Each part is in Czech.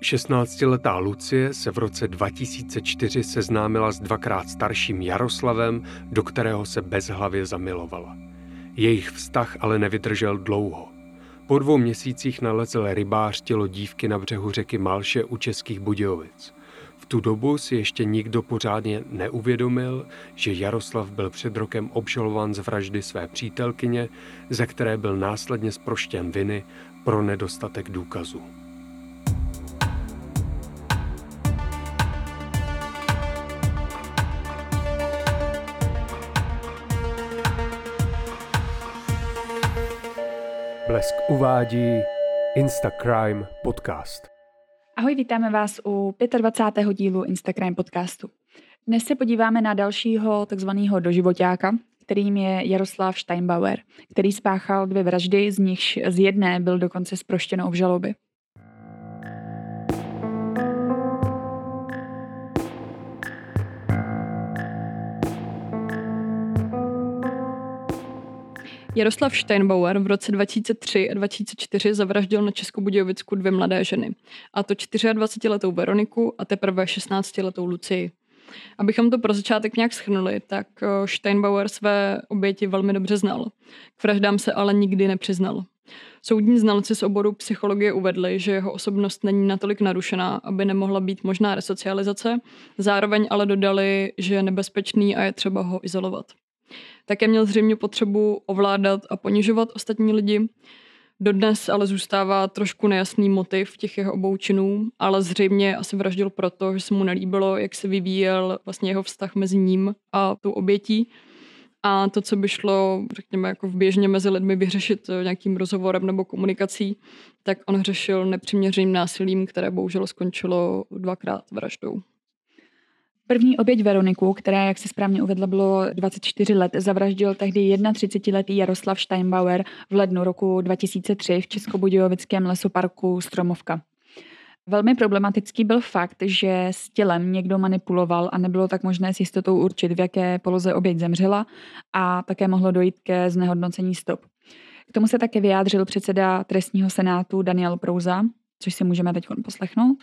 16-letá Lucie se v roce 2004 seznámila s dvakrát starším Jaroslavem, do kterého se bezhlavě zamilovala. Jejich vztah ale nevydržel dlouho. Po dvou měsících nalezl rybář tělo dívky na břehu řeky Malše u Českých Budějovic. V tu dobu si ještě nikdo pořádně neuvědomil, že Jaroslav byl před rokem obžalován z vraždy své přítelkyně, ze které byl následně zproštěn viny pro nedostatek důkazů. Blesk uvádí Instacrime podcast. Ahoj, vítáme vás u 25. dílu Instacrime podcastu. Dnes se podíváme na dalšího takzvaného doživotáka, kterým je Jaroslav Steinbauer, který spáchal dvě vraždy, z nichž z jedné byl dokonce zproštěno obžaloby. Jaroslav Steinbauer v roce 2003 a 2004 zavraždil na Českobudějovicku dvě mladé ženy. A to 24-letou Veroniku a teprve 16-letou Lucii. Abychom to pro začátek nějak schrnuli, tak eh, Steinbauer své oběti velmi dobře znal. K vraždám se ale nikdy nepřiznal. Soudní znalci z oboru psychologie uvedli, že jeho osobnost není natolik narušená, aby nemohla být možná resocializace, zároveň ale dodali, že je nebezpečný a je třeba ho izolovat. Také měl zřejmě potřebu ovládat a ponižovat ostatní lidi. Dodnes ale zůstává trošku nejasný motiv těch jeho obou činů, ale zřejmě asi vraždil proto, že se mu nelíbilo, jak se vyvíjel vlastně jeho vztah mezi ním a tou obětí. A to, co by šlo, řekněme, jako v běžně mezi lidmi vyřešit nějakým rozhovorem nebo komunikací, tak on řešil nepřiměřeným násilím, které bohužel skončilo dvakrát vraždou. První oběť Veroniku, která, jak se správně uvedla, bylo 24 let, zavraždil tehdy 31-letý Jaroslav Steinbauer v lednu roku 2003 v Českobudějovickém lesoparku Stromovka. Velmi problematický byl fakt, že s tělem někdo manipuloval a nebylo tak možné s jistotou určit, v jaké poloze oběť zemřela a také mohlo dojít ke znehodnocení stop. K tomu se také vyjádřil předseda trestního senátu Daniel Prouza, což si můžeme teď poslechnout.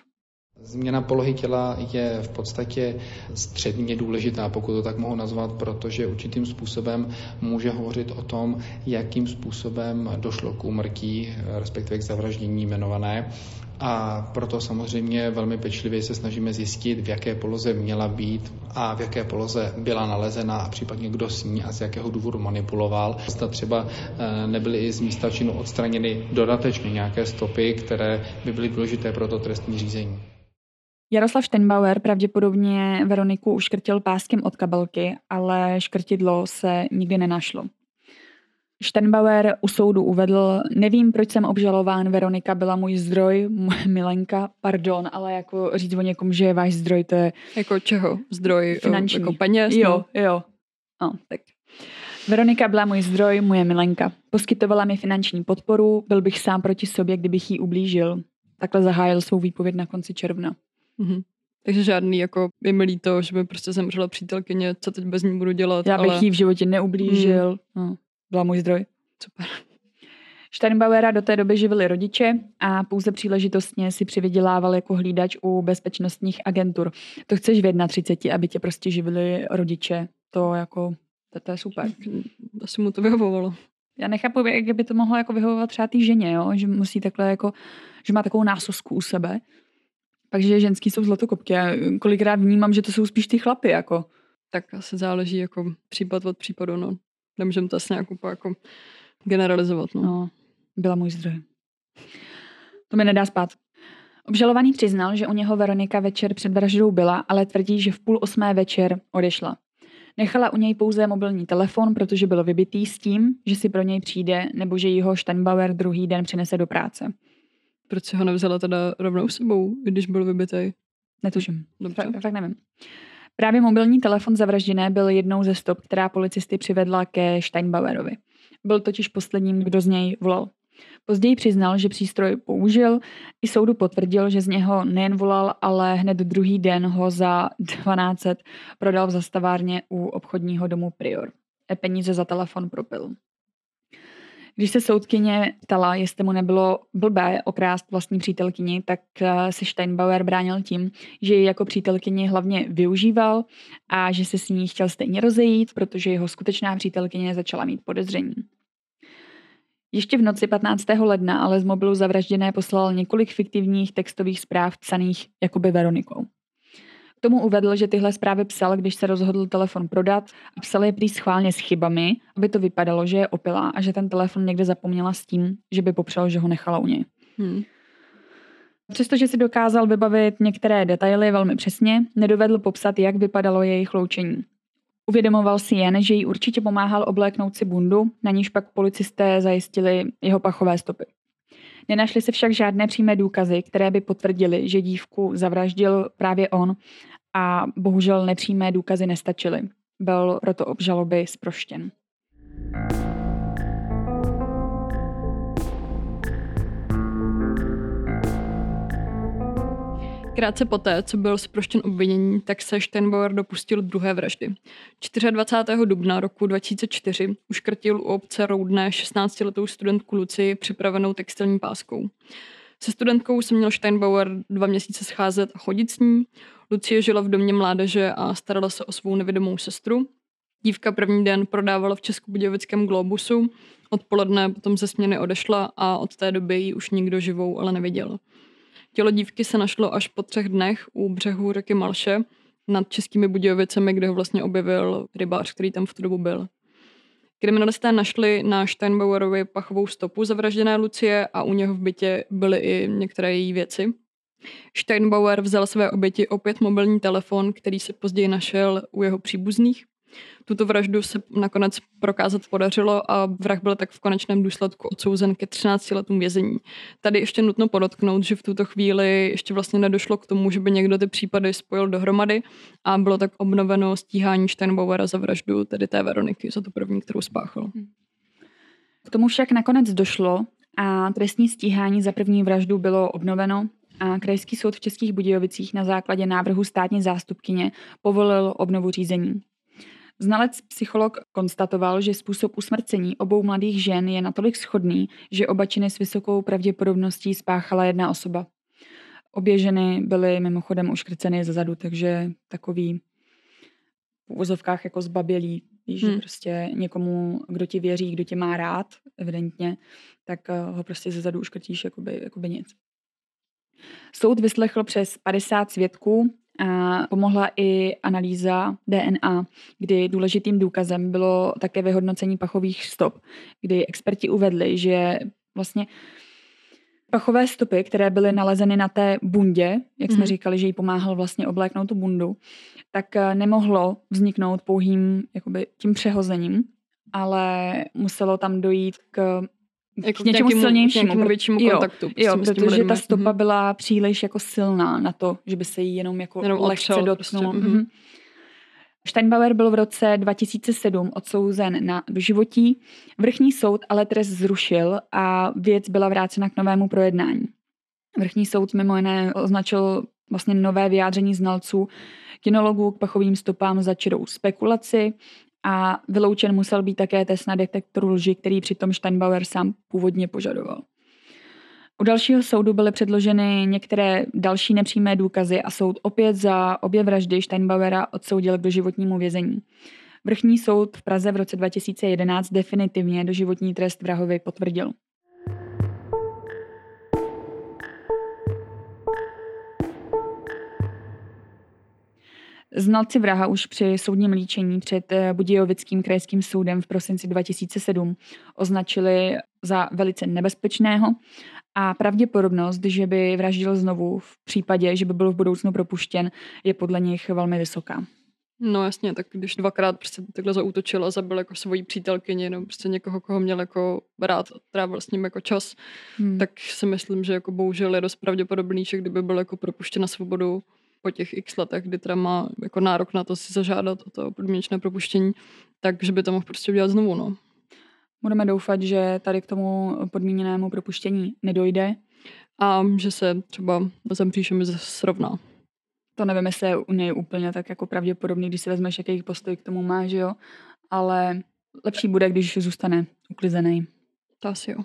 Změna polohy těla je v podstatě středně důležitá, pokud to tak mohu nazvat, protože určitým způsobem může hovořit o tom, jakým způsobem došlo k úmrtí, respektive k zavraždění jmenované. A proto samozřejmě velmi pečlivě se snažíme zjistit, v jaké poloze měla být a v jaké poloze byla nalezena a případně kdo s ní a z jakého důvodu manipuloval. Zda třeba eh, nebyly i z místa činu odstraněny dodatečně nějaké stopy, které by byly důležité pro to trestní řízení. Jaroslav Steinbauer pravděpodobně Veroniku uškrtil páskem od kabelky, ale škrtidlo se nikdy nenašlo. Steinbauer u soudu uvedl, nevím, proč jsem obžalován, Veronika byla můj zdroj, milenka, pardon, ale jako říct o někom, že je váš zdroj, to je... Jako čeho? Zdroj finanční. jako peněz? Jo, no? jo. No, tak. Veronika byla můj zdroj, moje milenka. Poskytovala mi finanční podporu, byl bych sám proti sobě, kdybych jí ublížil. Takhle zahájil svou výpověď na konci června. Mm-hmm. Takže žádný, jako je mi líto, že by prostě zemřela přítelkyně, co teď bez ní budu dělat. Já bych ale... jí v životě neublížil. Mm. No, byla můj zdroj. Super. Steinbauera do té doby živili rodiče a pouze příležitostně si přivydělával jako hlídač u bezpečnostních agentur. To chceš v 31, aby tě prostě živili rodiče. To jako, to, to je super. Asi mu to vyhovovalo. Já nechápu, jak by to mohlo jako vyhovovat třeba té ženě, jo? že musí takhle jako, že má takovou násosku u sebe takže ženský jsou zlatokopky. a kolikrát vnímám, že to jsou spíš ty chlapy, jako. Tak asi záleží jako případ od případu, no. Nemůžeme to asi nějak úplně jako generalizovat, no. no. Byla můj zdroj. To mi nedá spát. Obžalovaný přiznal, že u něho Veronika večer před vraždou byla, ale tvrdí, že v půl osmé večer odešla. Nechala u něj pouze mobilní telefon, protože byl vybitý s tím, že si pro něj přijde nebo že jeho Steinbauer druhý den přinese do práce. Proč si ho nevzala teda rovnou sebou, když byl vybitý? Netuším. Dobře. Fakt, fakt nevím. Právě mobilní telefon zavražděné byl jednou ze stop, která policisty přivedla ke Steinbauerovi. Byl totiž posledním, kdo z něj volal. Později přiznal, že přístroj použil, i soudu potvrdil, že z něho nejen volal, ale hned druhý den ho za 12 prodal v zastavárně u obchodního domu Prior. E peníze za telefon propil. Když se soudkyně ptala, jestli mu nebylo blbé okrást vlastní přítelkyni, tak eh, se Steinbauer bránil tím, že ji jako přítelkyni hlavně využíval a že se s ní chtěl stejně rozejít, protože jeho skutečná přítelkyně začala mít podezření. Ještě v noci 15. ledna ale z mobilu zavražděné poslal několik fiktivních textových zpráv psaných jakoby Veronikou. K tomu uvedl, že tyhle zprávy psal, když se rozhodl telefon prodat a psal je prý schválně s chybami, aby to vypadalo, že je opilá a že ten telefon někde zapomněla s tím, že by popřel, že ho nechala u něj. Hmm. Přestože si dokázal vybavit některé detaily velmi přesně, nedovedl popsat, jak vypadalo jejich loučení. Uvědomoval si jen, že jí určitě pomáhal obléknout si bundu, na níž pak policisté zajistili jeho pachové stopy. Nenašly se však žádné přímé důkazy, které by potvrdily, že dívku zavraždil právě on a bohužel nepřímé důkazy nestačily. Byl proto obžaloby zproštěn. Krátce poté, co byl zproštěn obvinění, tak se Steinbauer dopustil druhé vraždy. 24. dubna roku 2004 uškrtil u obce Roudné 16-letou studentku Luci připravenou textilní páskou. Se studentkou se měl Steinbauer dva měsíce scházet a chodit s ní. Lucie žila v domě mládeže a starala se o svou nevědomou sestru. Dívka první den prodávala v Českobudějovickém Globusu, odpoledne potom ze směny odešla a od té doby ji už nikdo živou ale neviděl. Tělo dívky se našlo až po třech dnech u břehu řeky Malše nad Českými Budějovicemi, kde ho vlastně objevil rybář, který tam v tu dobu byl. Kriminalisté našli na Steinbauerovi pachovou stopu zavražděné Lucie a u něho v bytě byly i některé její věci. Steinbauer vzal své oběti opět mobilní telefon, který se později našel u jeho příbuzných tuto vraždu se nakonec prokázat podařilo a vrah byl tak v konečném důsledku odsouzen ke 13 letům vězení. Tady ještě nutno podotknout, že v tuto chvíli ještě vlastně nedošlo k tomu, že by někdo ty případy spojil dohromady a bylo tak obnoveno stíhání Steinbauera za vraždu, tedy té Veroniky, za tu první, kterou spáchal. K tomu však nakonec došlo a trestní stíhání za první vraždu bylo obnoveno a Krajský soud v Českých Budějovicích na základě návrhu státní zástupkyně povolil obnovu řízení. Znalec psycholog konstatoval, že způsob usmrcení obou mladých žen je natolik schodný, že oba činy s vysokou pravděpodobností spáchala jedna osoba. Obě ženy byly mimochodem uškrceny ze zadu, takže takový v úzovkách jako zbabělí, víš, hmm. že prostě někomu, kdo ti věří, kdo tě má rád, evidentně, tak eh, ho prostě ze zadu uškrtíš jakoby, jakoby nic. Soud vyslechl přes 50 svědků a pomohla i analýza DNA, kdy důležitým důkazem bylo také vyhodnocení pachových stop, kdy experti uvedli, že vlastně pachové stopy, které byly nalezeny na té bundě, jak jsme mm. říkali, že jí pomáhal vlastně obléknout tu bundu, tak eh, nemohlo vzniknout pouhým jakoby, tím přehozením, ale muselo tam dojít k k něčemu nějakému, silnějšímu. Nějakému většímu jo, kontaktu. Jo, protože ta stopa mm-hmm. byla příliš jako silná na to, že by se jí jenom jako jenom lehce dotknul. Prostě. Mm-hmm. Steinbauer byl v roce 2007 odsouzen na doživotí. Vrchní soud ale trest zrušil a věc byla vrácena k novému projednání. Vrchní soud mimo jiné označil vlastně nové vyjádření znalců kinologů k pachovým stopám za čirou spekulaci a vyloučen musel být také test na detektoru lži, který přitom Steinbauer sám původně požadoval. U dalšího soudu byly předloženy některé další nepřímé důkazy a soud opět za obě vraždy Steinbauera odsoudil k doživotnímu vězení. Vrchní soud v Praze v roce 2011 definitivně doživotní trest vrahovi potvrdil. Znalci vraha už při soudním líčení před eh, Budějovickým krajským soudem v prosinci 2007 označili za velice nebezpečného a pravděpodobnost, že by vraždil znovu v případě, že by byl v budoucnu propuštěn, je podle nich velmi vysoká. No jasně, tak když dvakrát prostě takhle zautočil a zabil jako svoji přítelkyni nebo prostě někoho, koho měl jako rád a trávil s ním jako čas, hmm. tak si myslím, že jako bohužel je dost pravděpodobný, že kdyby byl jako propuštěn na svobodu, po těch x letech, kdy teda má jako nárok na to si zažádat o to podmínečné propuštění, takže by to mohl prostě udělat znovu, no. Budeme doufat, že tady k tomu podmíněnému propuštění nedojde. A že se třeba zem příšemi srovná. To nevím, jestli je u něj úplně tak jako pravděpodobný, když si vezmeš, jaký postoj k tomu má, že jo. Ale lepší bude, když zůstane uklizený. To asi jo.